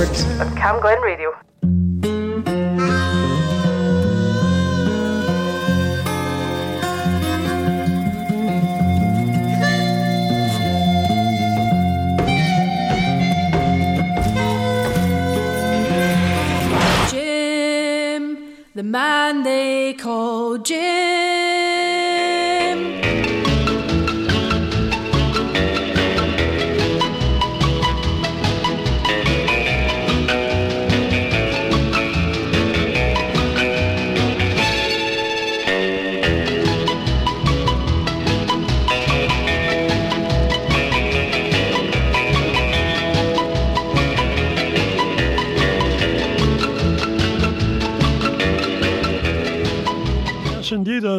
Networks at Camglen Radio. Jim, the man they call Jim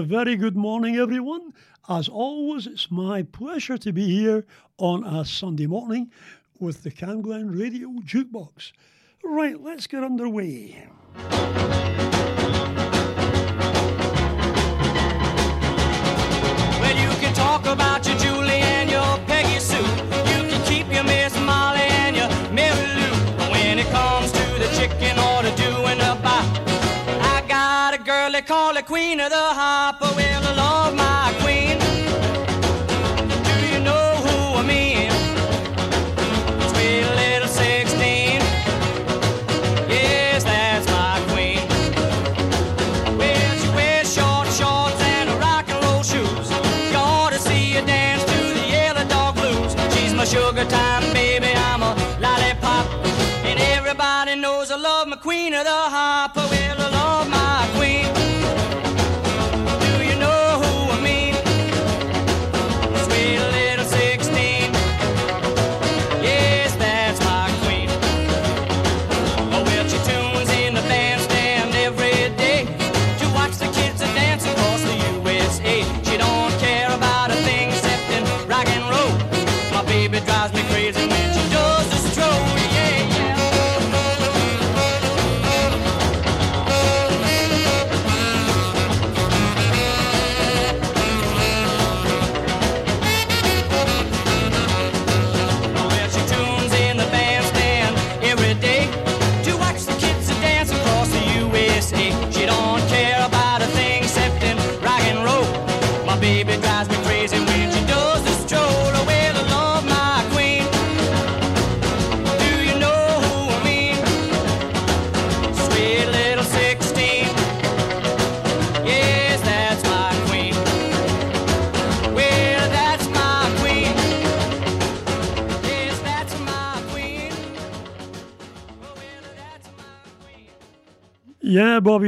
Very good morning, everyone. As always, it's my pleasure to be here on a Sunday morning with the Camglen Radio Jukebox. Right, let's get underway. Well, you can talk about your Julie. queen of the harp.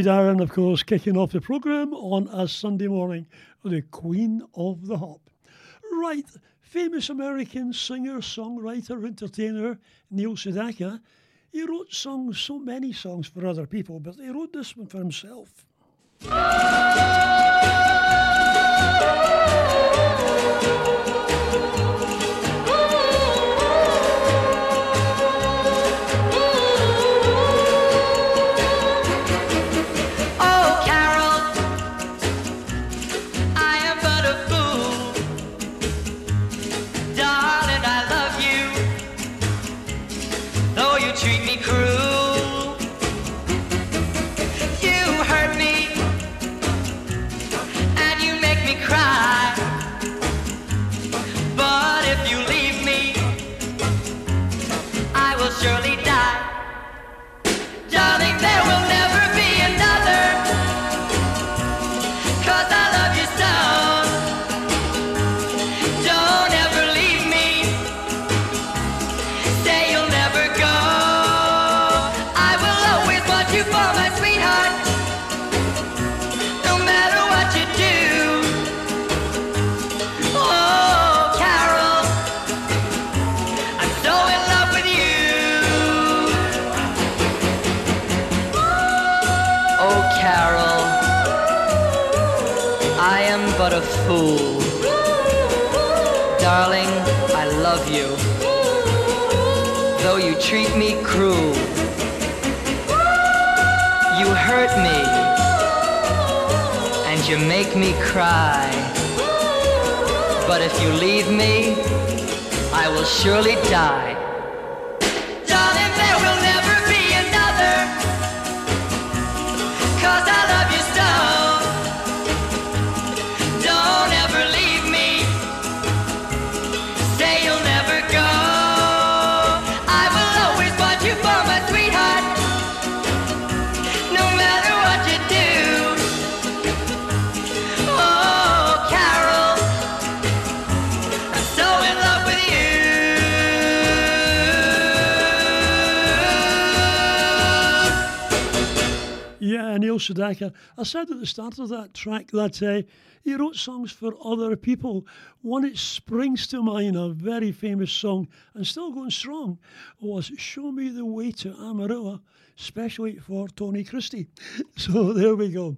David Aaron, of course, kicking off the programme on a Sunday morning, the Queen of the Hop. Right, famous American singer, songwriter, entertainer Neil Sedaka. He wrote songs, so many songs for other people, but he wrote this one for himself. if you leave me, I will surely die. Neil Sedaka. I said at the start of that track that uh, he wrote songs for other people. One that springs to mind, a very famous song and still going strong, was Show Me the Way to Amarillo, especially for Tony Christie. So there we go.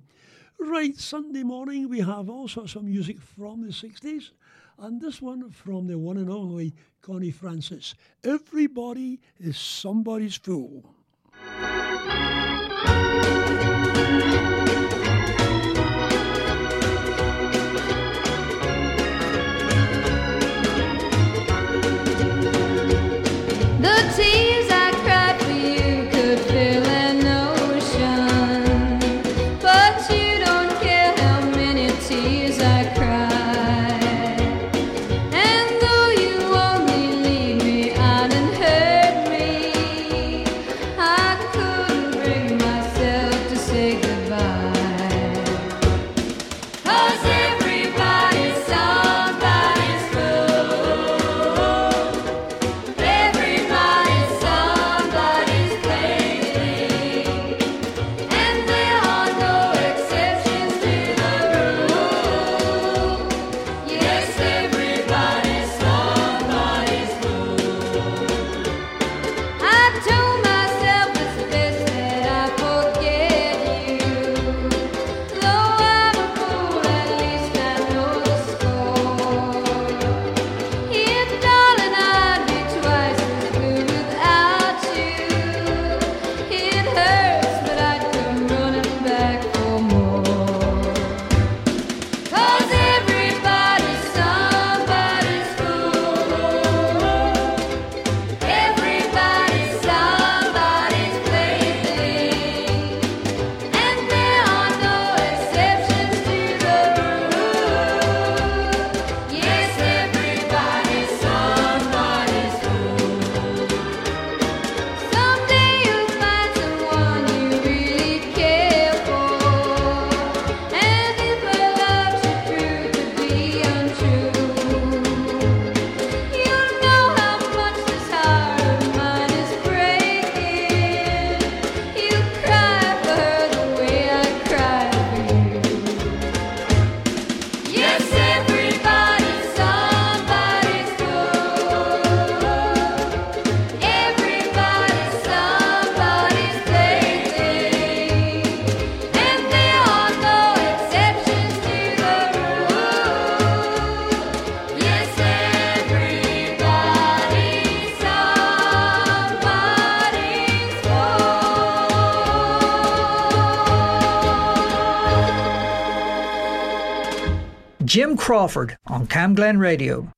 Right, Sunday morning we have all sorts of music from the 60s, and this one from the one and only Connie Francis. Everybody is somebody's fool. Jim Crawford on Camglen Radio.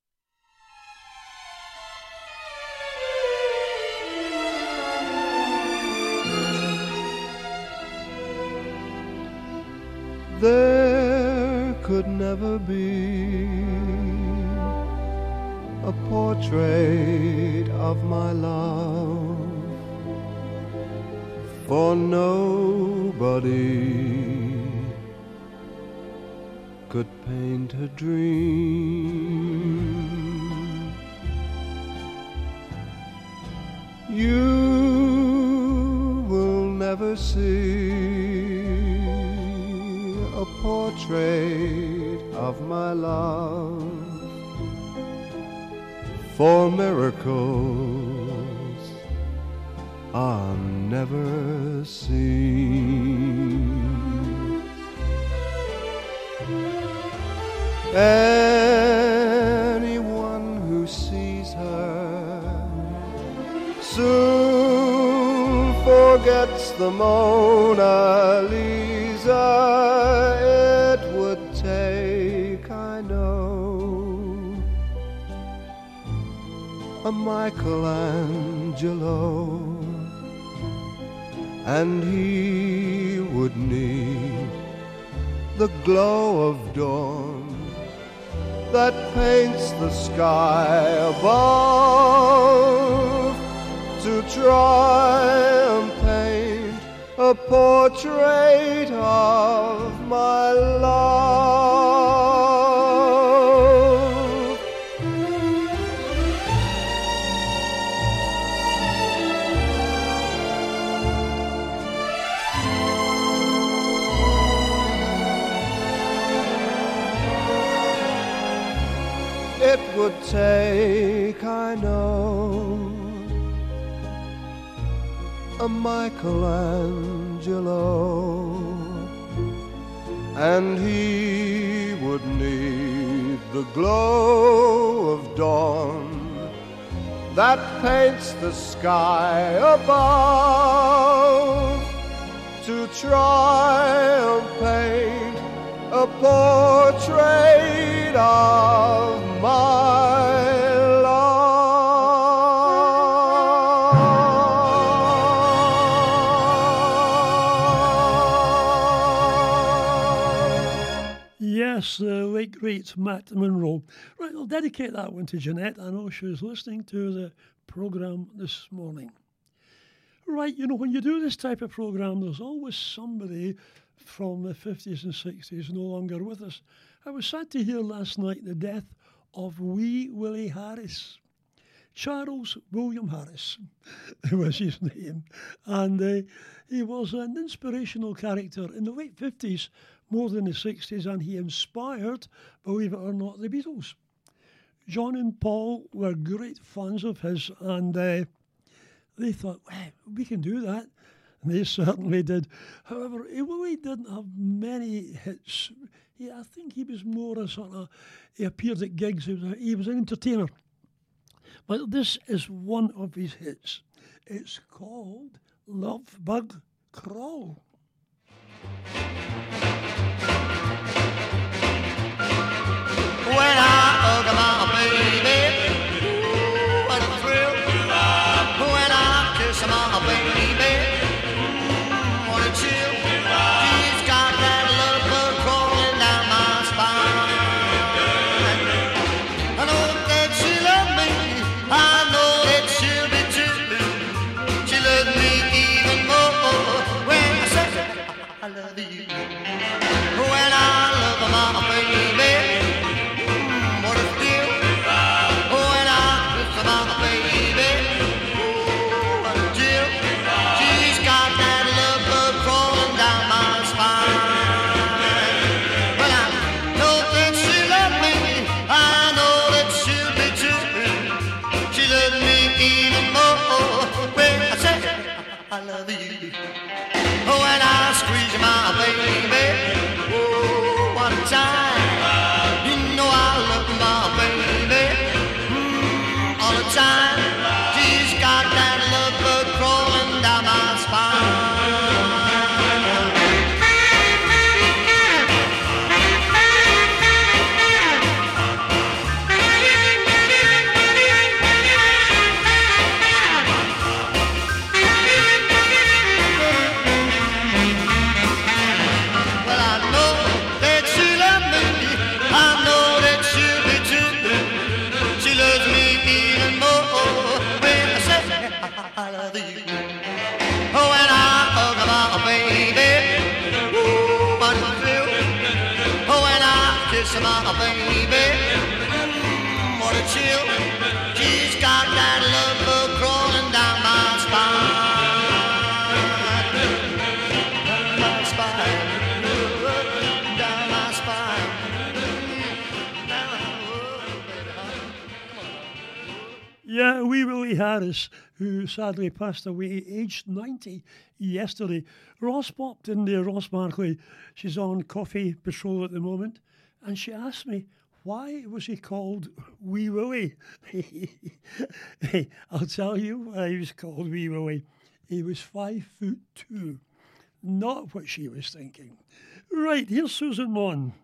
Love, for miracles are never seen. Anyone who sees her soon forgets the Mona Lisa. A Michelangelo, and he would need the glow of dawn that paints the sky above to try and paint a portrait of my love. Take, I know, a Michelangelo, and he would need the glow of dawn that paints the sky above to try and paint a portrait of. Yes, the late great Matt Monro. Right, I'll dedicate that one to Jeanette. I know she was listening to the programme this morning. Right, you know, when you do this type of programme, there's always somebody from the 50s and 60s no longer with us. I was sad to hear last night the death of Wee Willie Harris. Charles William Harris was his name. And uh, he was an inspirational character in the late 50s, more than the 60s, and he inspired, believe it or not, the Beatles. John and Paul were great fans of his, and uh, they thought, well, we can do that. And they certainly did. However, really didn't have many hits. He, I think he was more a sort of, he appeared at gigs, he was, a, he was an entertainer. But this is one of his hits. It's called Love Bug Crawl. When I hug my baby, Harris, who sadly passed away aged 90 yesterday. Ross popped in there, Ross Markley. She's on coffee patrol at the moment. And she asked me, why was he called Wee Willie? I'll tell you why he was called Wee Willie. He was five foot two. Not what she was thinking. Right, here's Susan Mon.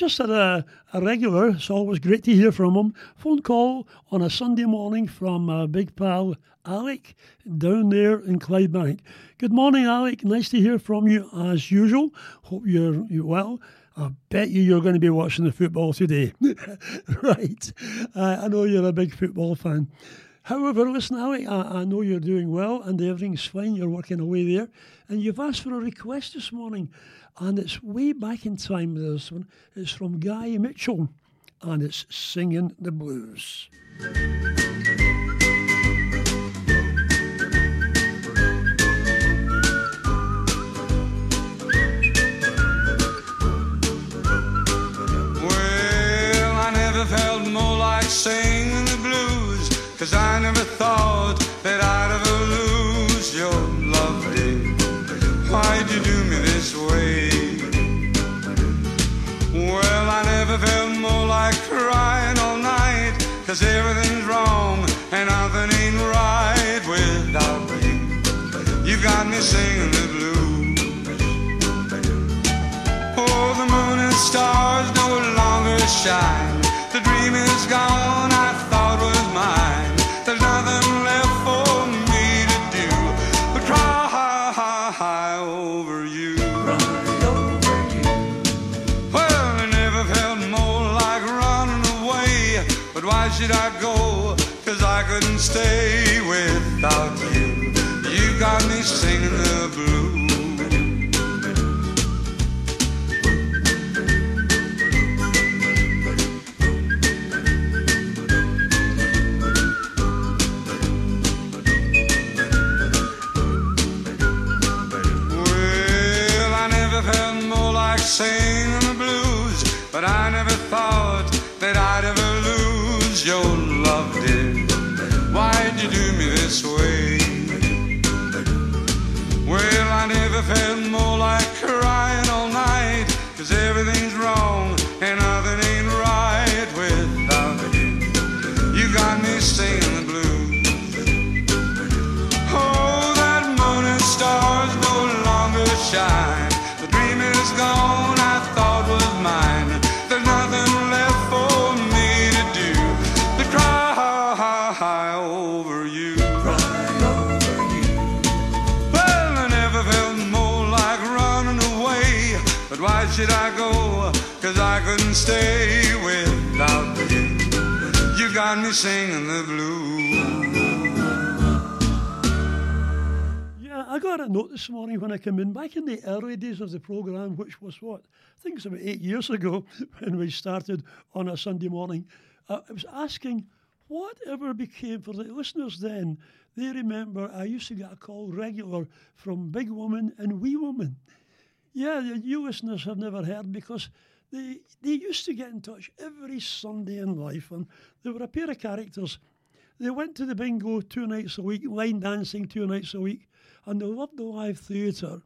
Just had a, a regular. It's always great to hear from him. Phone call on a Sunday morning from uh, big pal Alec down there in Clydebank. Good morning, Alec. Nice to hear from you as usual. Hope you're, you're well. I bet you you're going to be watching the football today. right. Uh, I know you're a big football fan. However, listen, Alec, I, I know you're doing well and everything's fine. You're working away there. And you've asked for a request this morning and it's way back in time. This one, it's from Guy Mitchell, and it's singing the blues. Well, I never felt more like singing the blues, cause I never thought that I'd ever lose your this way? Well, I never felt more like crying all night, cause everything's wrong and nothing ain't right without you. You got me singing the blues. Oh, the moon and stars no longer shine. The dream is gone, should I go? Cause I couldn't stay without you. You got me singing the blues. Well, I never felt more like singing the blues, but I couldn't stay without you. You got me singing the blues. Yeah, I got a note this morning when I came in, back in the early days of the programme, which was what? I think it's about eight years ago when we started on a Sunday morning. Uh, I was asking whatever became, for the listeners then, they remember I used to get a call regular from Big Woman and Wee Woman. Yeah, the new listeners have never heard because they they used to get in touch every Sunday in life, and they were a pair of characters. They went to the bingo two nights a week, line dancing two nights a week, and they loved the live theatre.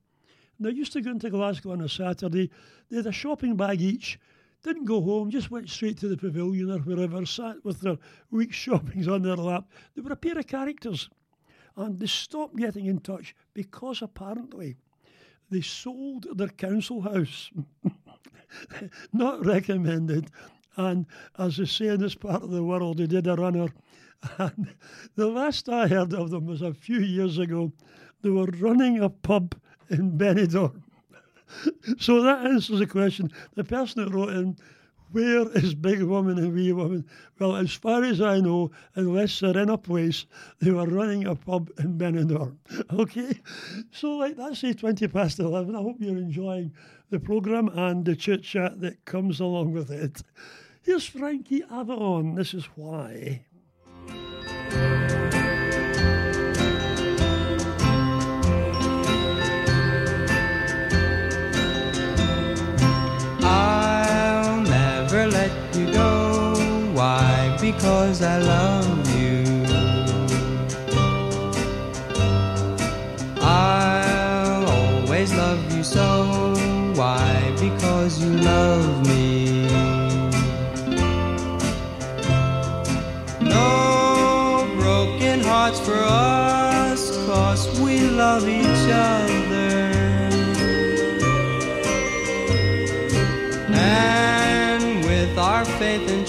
They used to go into Glasgow on a Saturday. They had a shopping bag each, didn't go home, just went straight to the pavilion or wherever, sat with their week's shoppings on their lap. They were a pair of characters. And they stopped getting in touch because apparently they sold their council house. Not recommended. And as they say in this part of the world, they did a runner. And the last I heard of them was a few years ago. They were running a pub in Benidorm. so that answers the question. The person that wrote in, where is Big Woman and Wee Woman? Well, as far as I know, unless they're in a place, they were running a pub in Benidorm. Okay? So, like, that's a 20 past 11. I hope you're enjoying the programme and the chit chat that comes along with it. Here's Frankie Avalon. This is why. I'll never let you go. Why? Because I love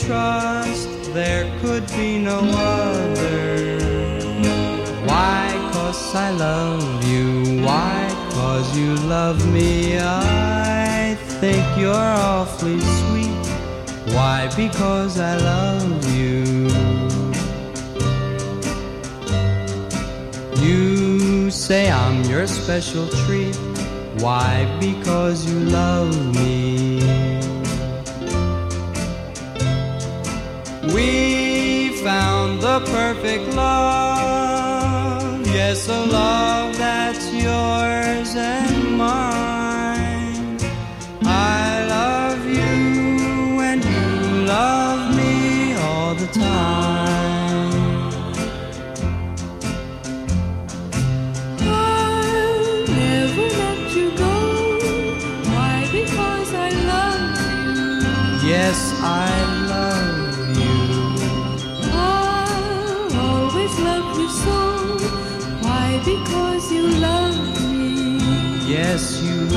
trust, there could be no other. Why? Cause I love you. Why? Cause you love me. I think you're awfully sweet. Why? Because I love you. You say I'm your special treat. Why? Because you love me. We found the perfect love. Yes, a love that's yours and mine. I love you and you love me all the time.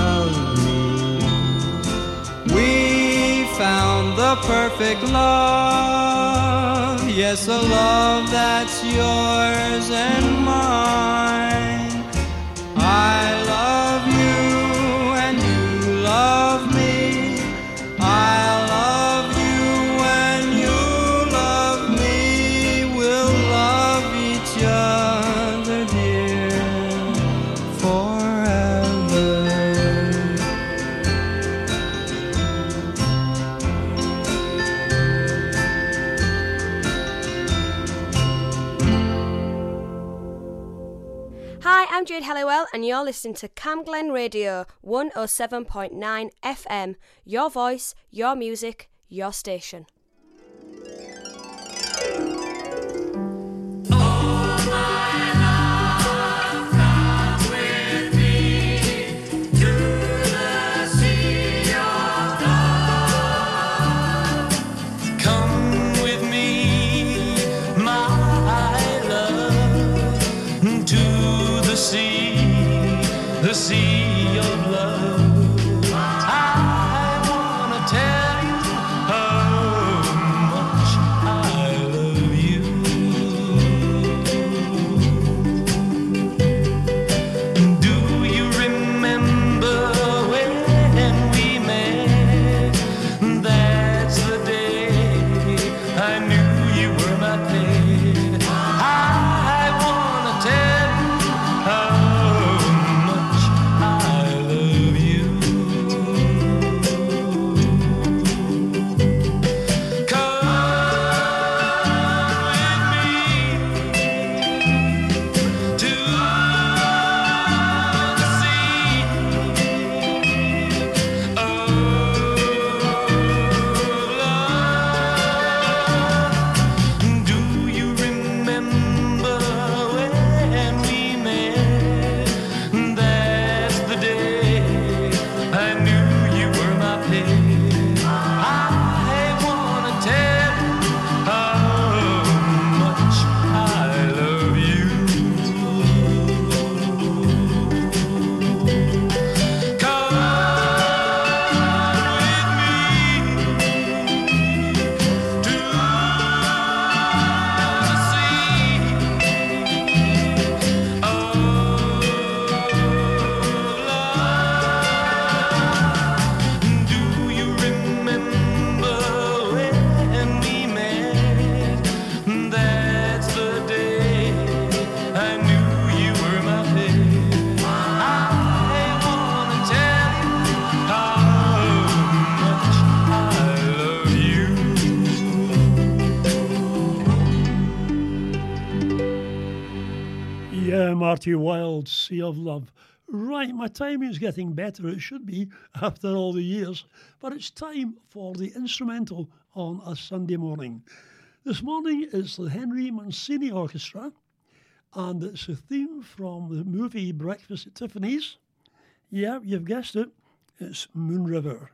Love me. We found the perfect love. Yes, a love that's yours and mine. Jade Halliwell, and you're listening to Camglen Radio 107.9 FM. Your voice, your music, your station. Marty Wilde, Sea of Love. Right, my timing's getting better. It should be after all the years. But it's time for the instrumental on a Sunday morning. This morning it's the Henry Mancini Orchestra, and it's a theme from the movie Breakfast at Tiffany's. Yeah, you've guessed it. It's Moon River.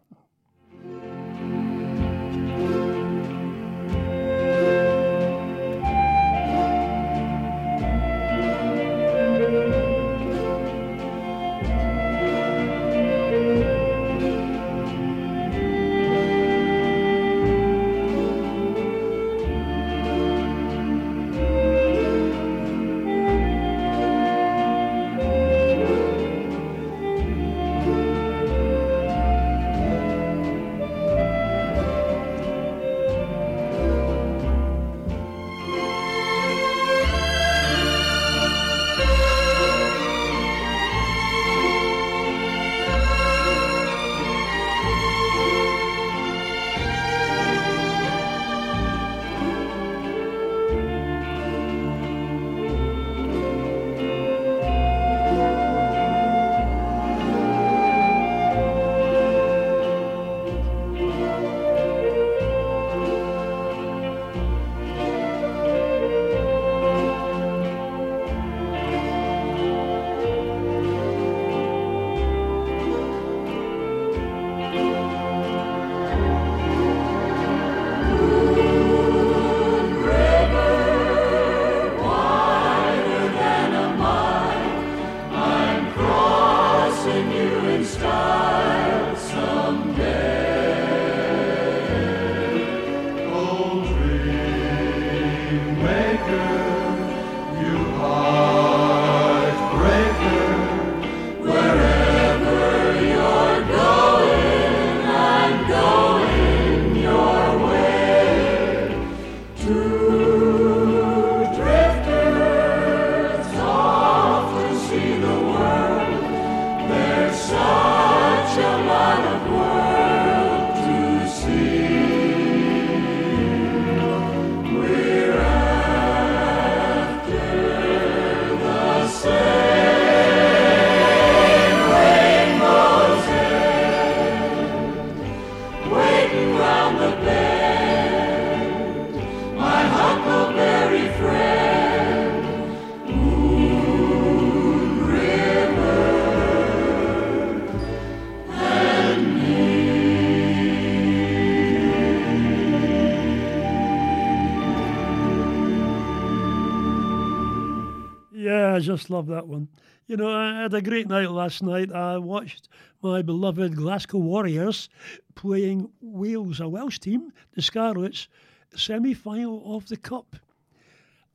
Just love that one. You know, I had a great night last night. I watched my beloved Glasgow Warriors playing Wales, a Welsh team, the Scarlets, semi final of the Cup.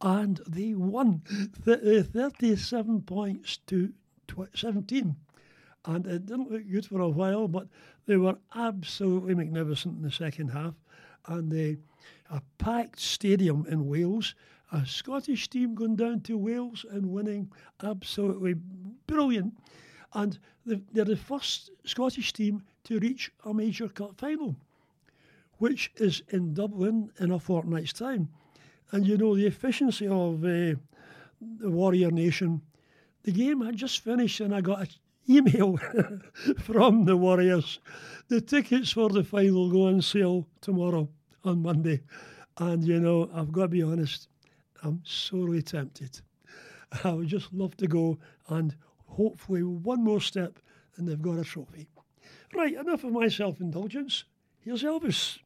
And they won th- uh, 37 points to tw- 17. And it didn't look good for a while, but they were absolutely magnificent in the second half. And they, a packed stadium in Wales, a Scottish team going down to Wales and winning absolutely brilliant. And they're the first Scottish team to reach a major cup final, which is in Dublin in a fortnight's time. And you know, the efficiency of uh, the Warrior Nation, the game had just finished and I got an email from the Warriors. The tickets for the final go on sale tomorrow on Monday. And you know, I've got to be honest, I'm sorely tempted. I would just love to go and hopefully one more step and they've got a trophy. Right, enough of my self indulgence. Here's Elvis.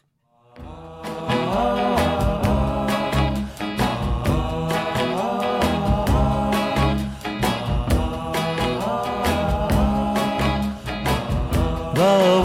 The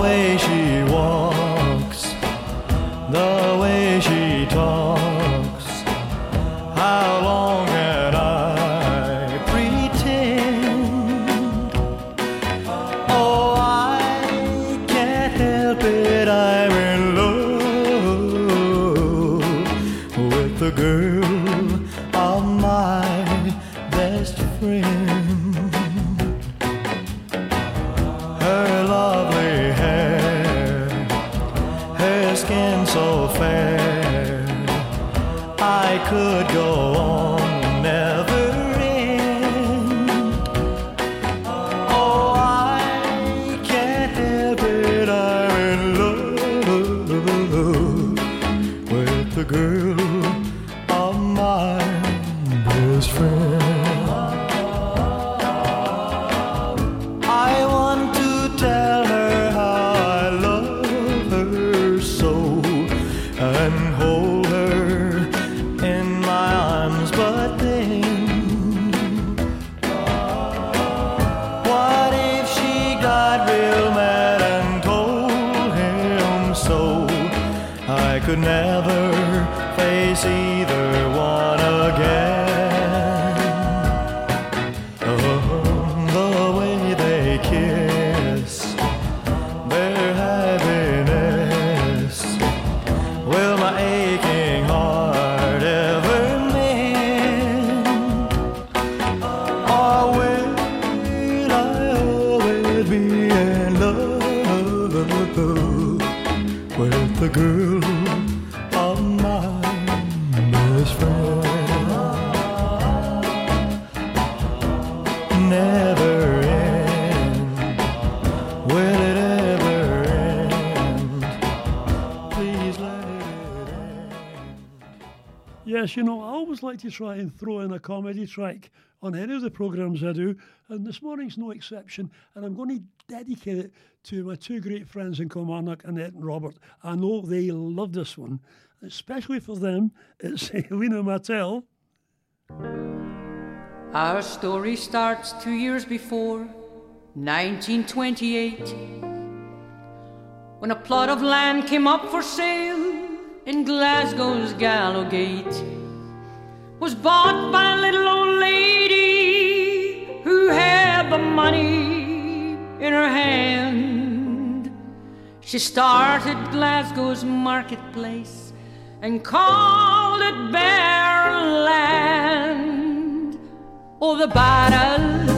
the girl always like to try and throw in a comedy track on any of the programmes I do, and this morning's no exception. And I'm going to dedicate it to my two great friends in Kilmarnock, Annette and Robert. I know they love this one, especially for them. It's Helena Martell. Our story starts two years before 1928 when a plot of land came up for sale in Glasgow's Gallowgate. Was bought by a little old lady who had the money in her hand. She started Glasgow's marketplace and called it Bare Land. Oh, the Barras,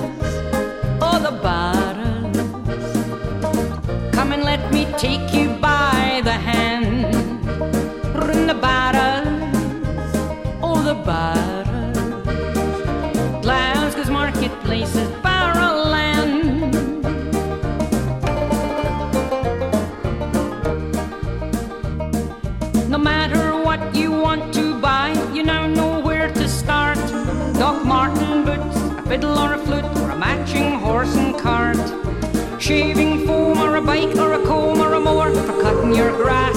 Shaving foam or a bike or a comb or a mower for cutting your grass.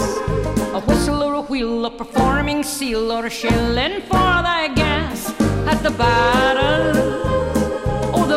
A whistle or a wheel, a performing seal or a shilling for thy gas. At the battle, oh, was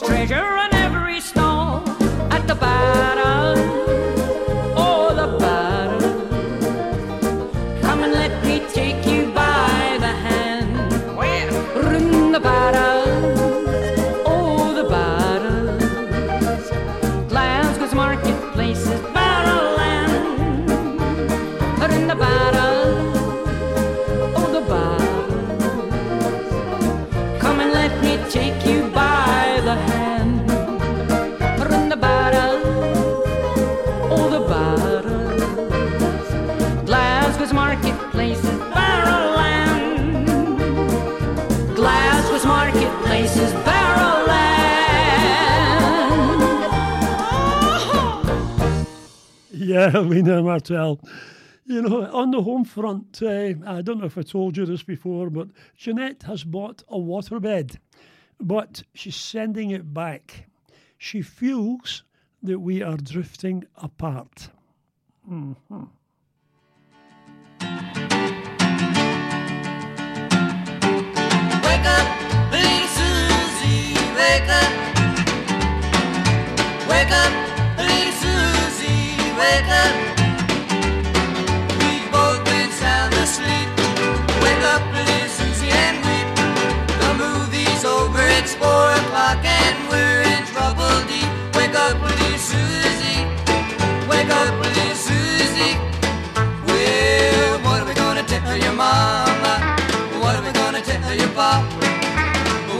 treasure Yeah, we Lena Martell. You know, on the home front, uh, I don't know if I told you this before, but Jeanette has bought a waterbed, but she's sending it back. She feels that we are drifting apart. Mhm. Wake up, little Susie, wake up. Wake up, wake up. We've both been sound asleep. Wake up, little Susie, and weep. The movie's over, it's four o'clock, and we're in trouble deep. Wake up, little Susie. Wake up, little Susie. Well, what are we gonna tell your mama? What are we gonna tell your pop?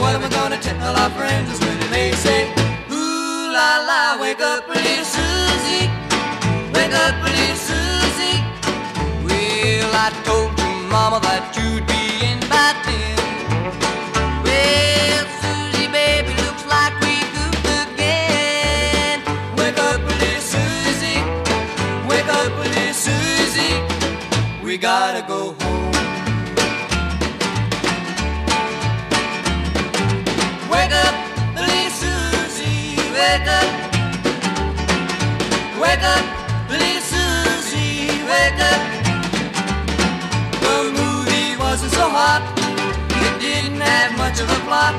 What am I gonna tell our friends when they say, Ooh la la, wake up, little Susie, wake up, little Susie. Well, I told your mama that you'd be in by ten. Well, Susie, baby, looks like we goofed again. Wake up, little Susie, wake up, little Susie. We gotta go home. Wake up, little Susie, wake up. Wake up, up. The movie wasn't so hot, it didn't have much of a plot.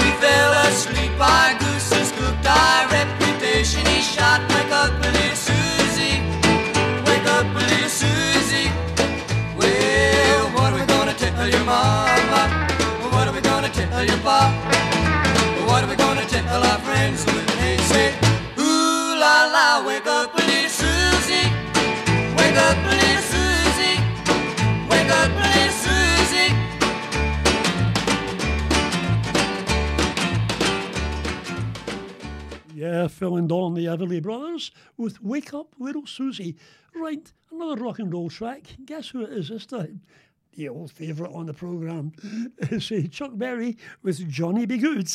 We fell asleep, our goose is cooked, our reputation is shot. Wake up, little Susie, wake up, little Susie. Well, what are we gonna tell your mama? What are we gonna tell your pop? What are we gonna tell our friends when they say, Ooh la la, wake up, little Yeah, Phil and Don, the Everly Brothers, with Wake Up Little Susie. Right, another rock and roll track. Guess who it is this time? The old favourite on the programme. It's uh, Chuck Berry with Johnny B. Goode.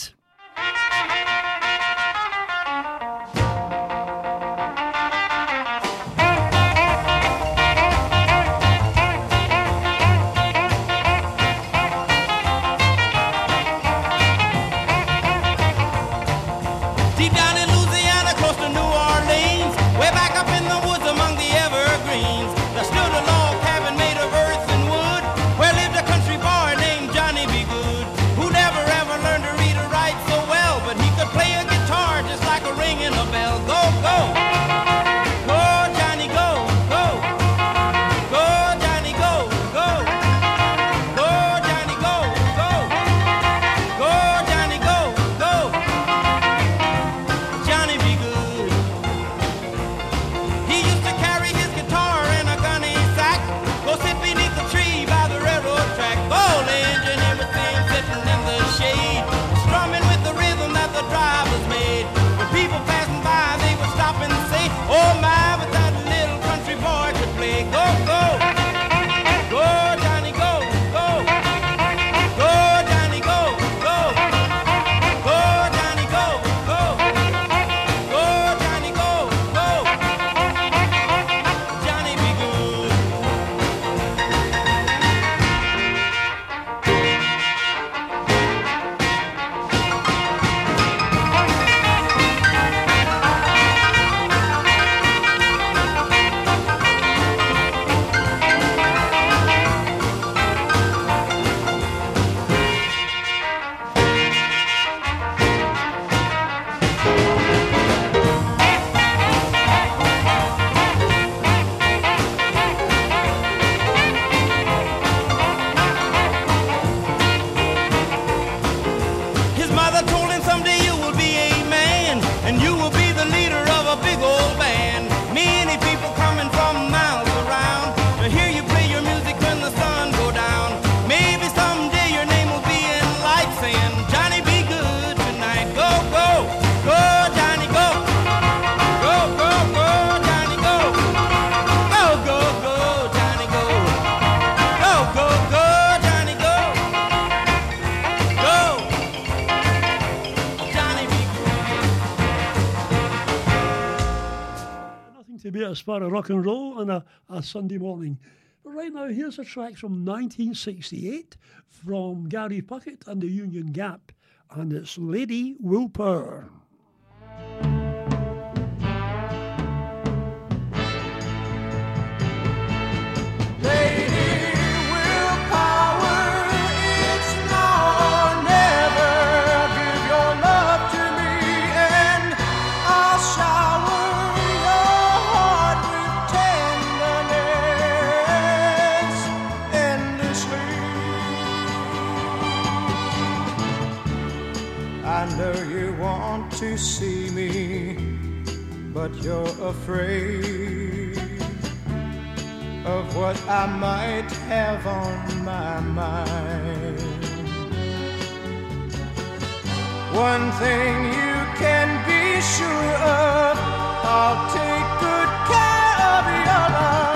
Far as rock and roll on a, a Sunday morning. But right now, here's a track from 1968 from Gary Puckett and the Union Gap, and it's Lady Willpower. You're afraid of what I might have on my mind. One thing you can be sure of, I'll take good care of your love.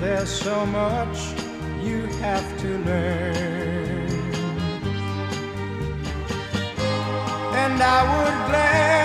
There's so much you have to learn. And I would gladly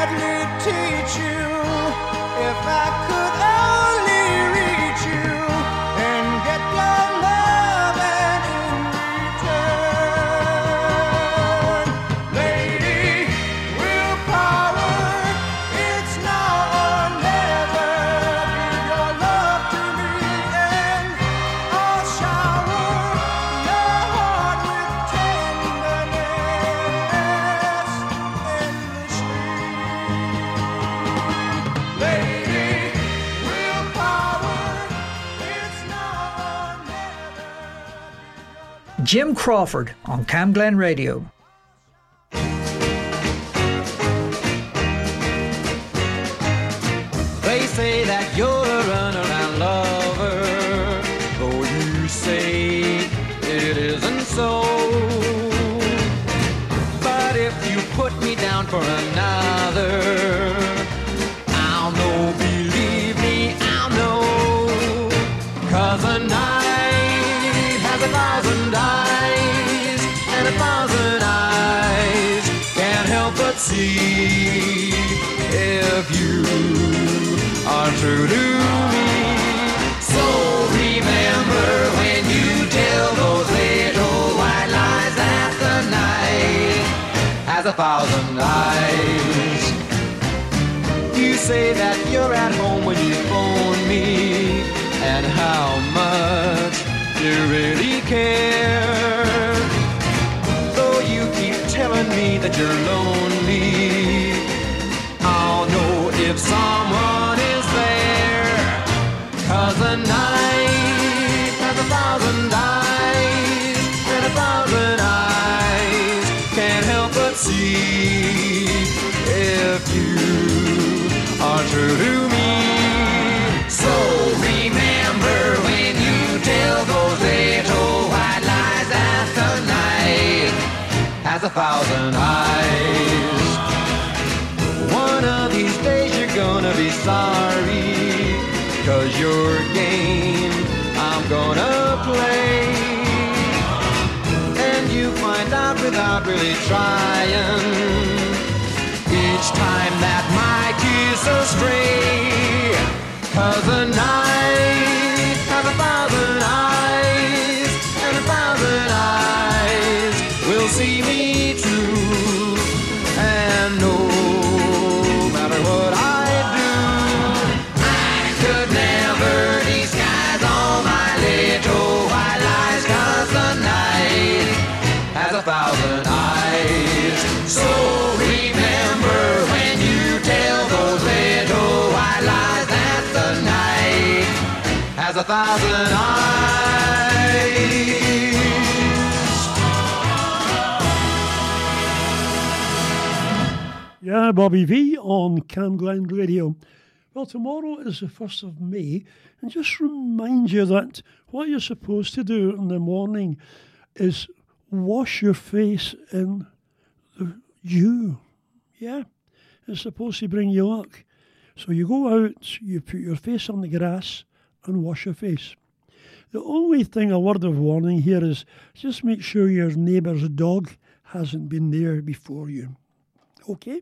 Jim Crawford on Camglen Radio. Say that you're at home when you phone me, and how much you really care. Though you keep telling me that you're lonely, thousand eyes. One of these days you're gonna be sorry. Cause your game I'm gonna play. And you find out without really trying. Each time that my kiss astray. Cause the night has a thousand eyes. Thousand eyes. Yeah, Bobby Vee on Camglen Radio. Well, tomorrow is the 1st of May, and just remind you that what you're supposed to do in the morning is wash your face in the dew. Yeah, it's supposed to bring you luck. So you go out, you put your face on the grass, and wash your face. The only thing, a word of warning here is just make sure your neighbour's dog hasn't been there before you. Okay?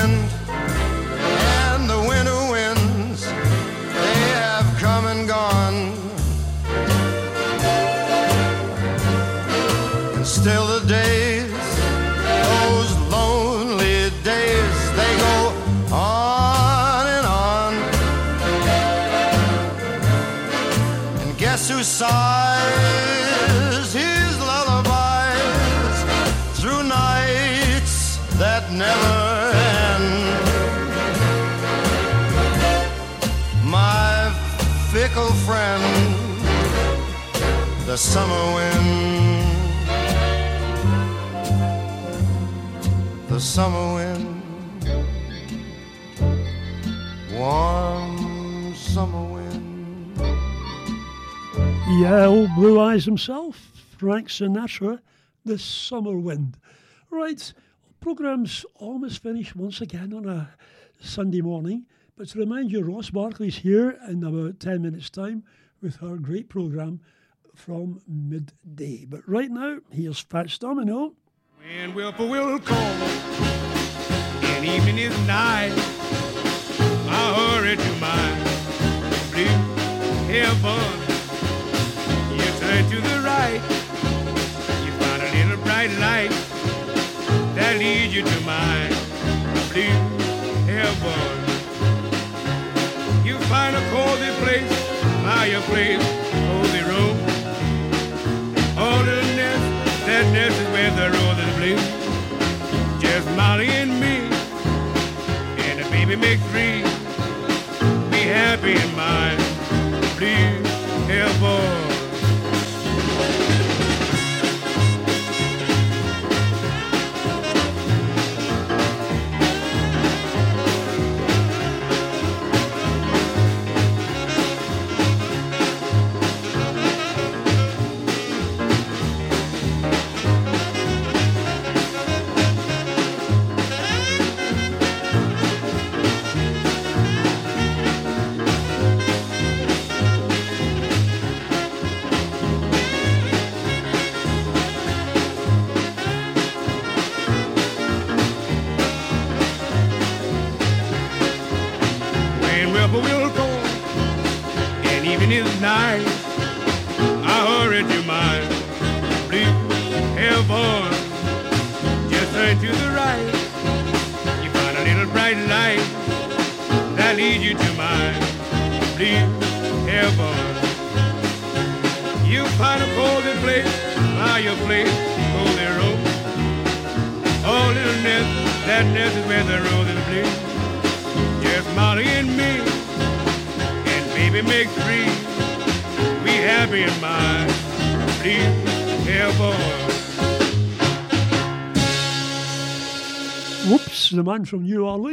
the summer wind. The summer wind, warm summer wind. Yeah, old Blue Eyes himself, Frank Sinatra, The Summer Wind. Right, programme's almost finished once again on a Sunday morning. But to remind you, Ross Barkley's here in about 10 minutes' time with her great programme from midday. But right now, here's Fats Domino. When whippoorwill call and evening is nigh, I hurry to my blue heaven. You turn to the right, you find a little bright light that leads you to my blue heaven. You find a cozy place, fireplace, cozy that is where the roses bloom. Just Molly and me, and the baby makes three. Be happy in my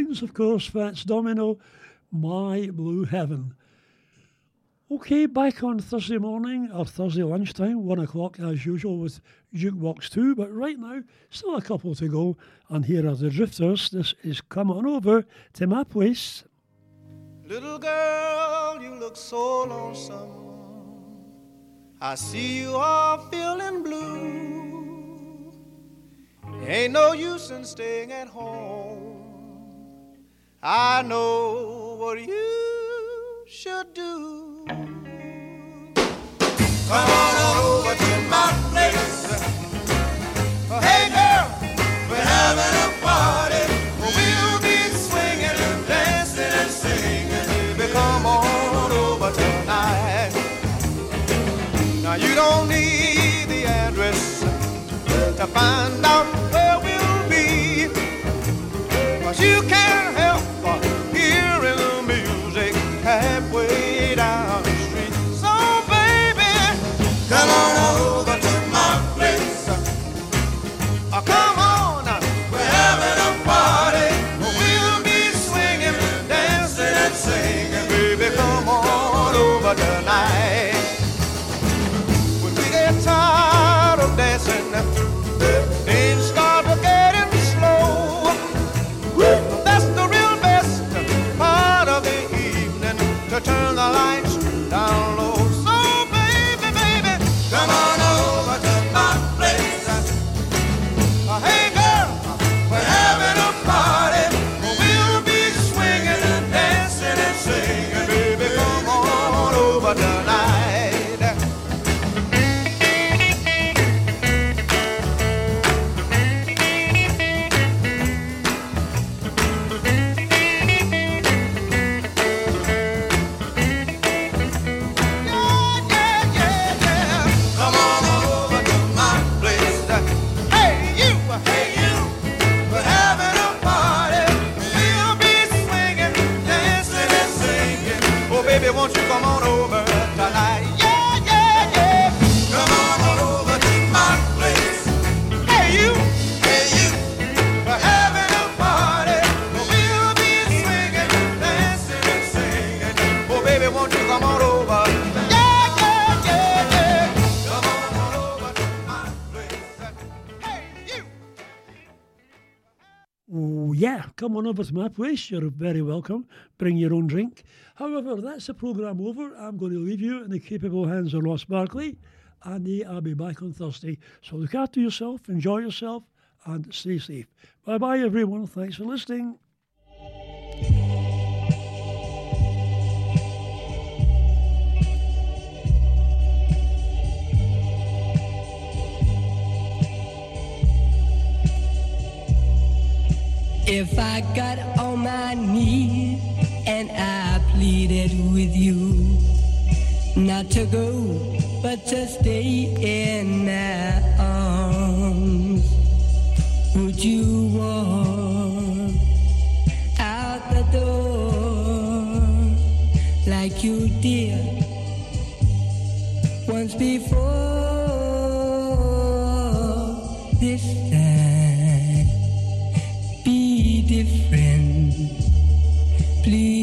Orleans, of course, Fats Domino, My Blue Heaven. Okay, back on Thursday morning or Thursday lunchtime, one o'clock as usual with Jukebox 2, but right now, still a couple to go, and here are the Drifters. This is Come On Over to My Place. Little girl, you look so lonesome. I see you are feeling blue. Ain't no use in staying at home. I know what you should do. Come on over to my place. Hey girl, we're having a party. We'll be swinging and dancing and singing. Baby, come on over tonight. Now you don't need the address to find out where we'll be. Cause you can't come on over to my place. You're very welcome. Bring your own drink. However, that's the programme over. I'm going to leave you in the capable hands of Ross Barkley. And I'll be back on Thursday. So look after yourself, enjoy yourself, and stay safe. Bye bye, everyone. Thanks for listening. If I got on my knees and I pleaded with you not to go, but to stay in my arms, would you walk out the door like you did once before? rempli